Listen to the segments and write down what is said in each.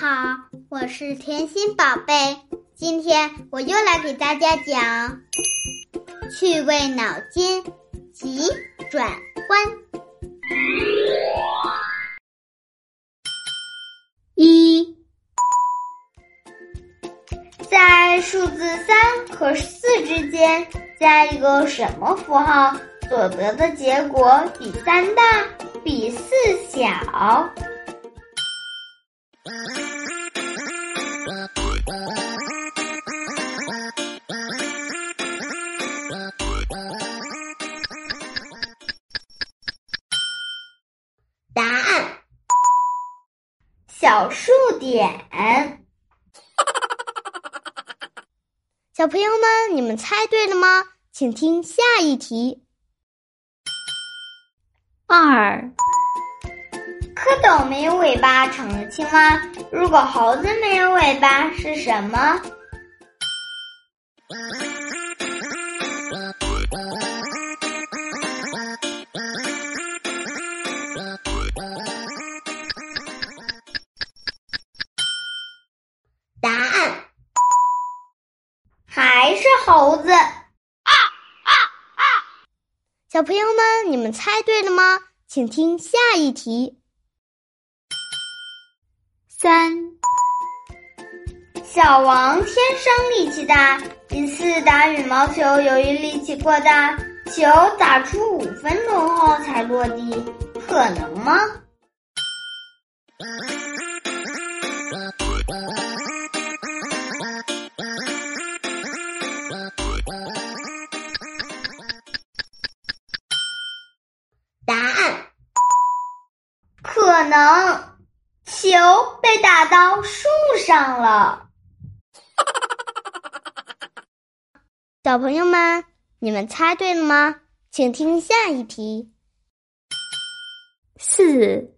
好，我是甜心宝贝。今天我又来给大家讲趣味脑筋急转弯。一，在数字三和四之间加一个什么符号，所得的结果比三大，比四小？小数点。小朋友们，你们猜对了吗？请听下一题。二，蝌蚪没有尾巴成了青蛙，如果猴子没有尾巴是什么？猴子。啊啊啊！小朋友们，你们猜对了吗？请听下一题。三，小王天生力气大，一次打羽毛球，由于力气过大，球打出五分钟后才落地，可能吗？可能，球被打到树上了。小朋友们，你们猜对了吗？请听下一题。四，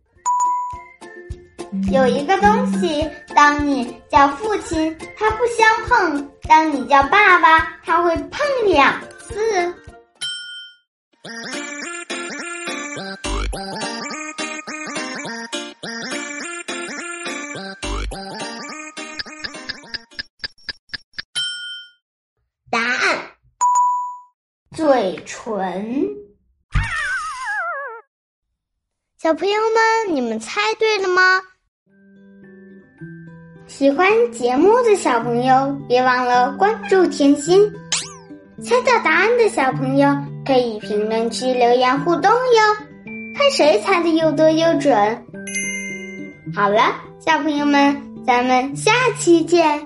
有一个东西，当你叫父亲，它不相碰；当你叫爸爸，它会碰两次。嘴唇。小朋友们，你们猜对了吗？喜欢节目的小朋友，别忘了关注甜心。猜到答案的小朋友，可以评论区留言互动哟，看谁猜的又多又准。好了，小朋友们，咱们下期见。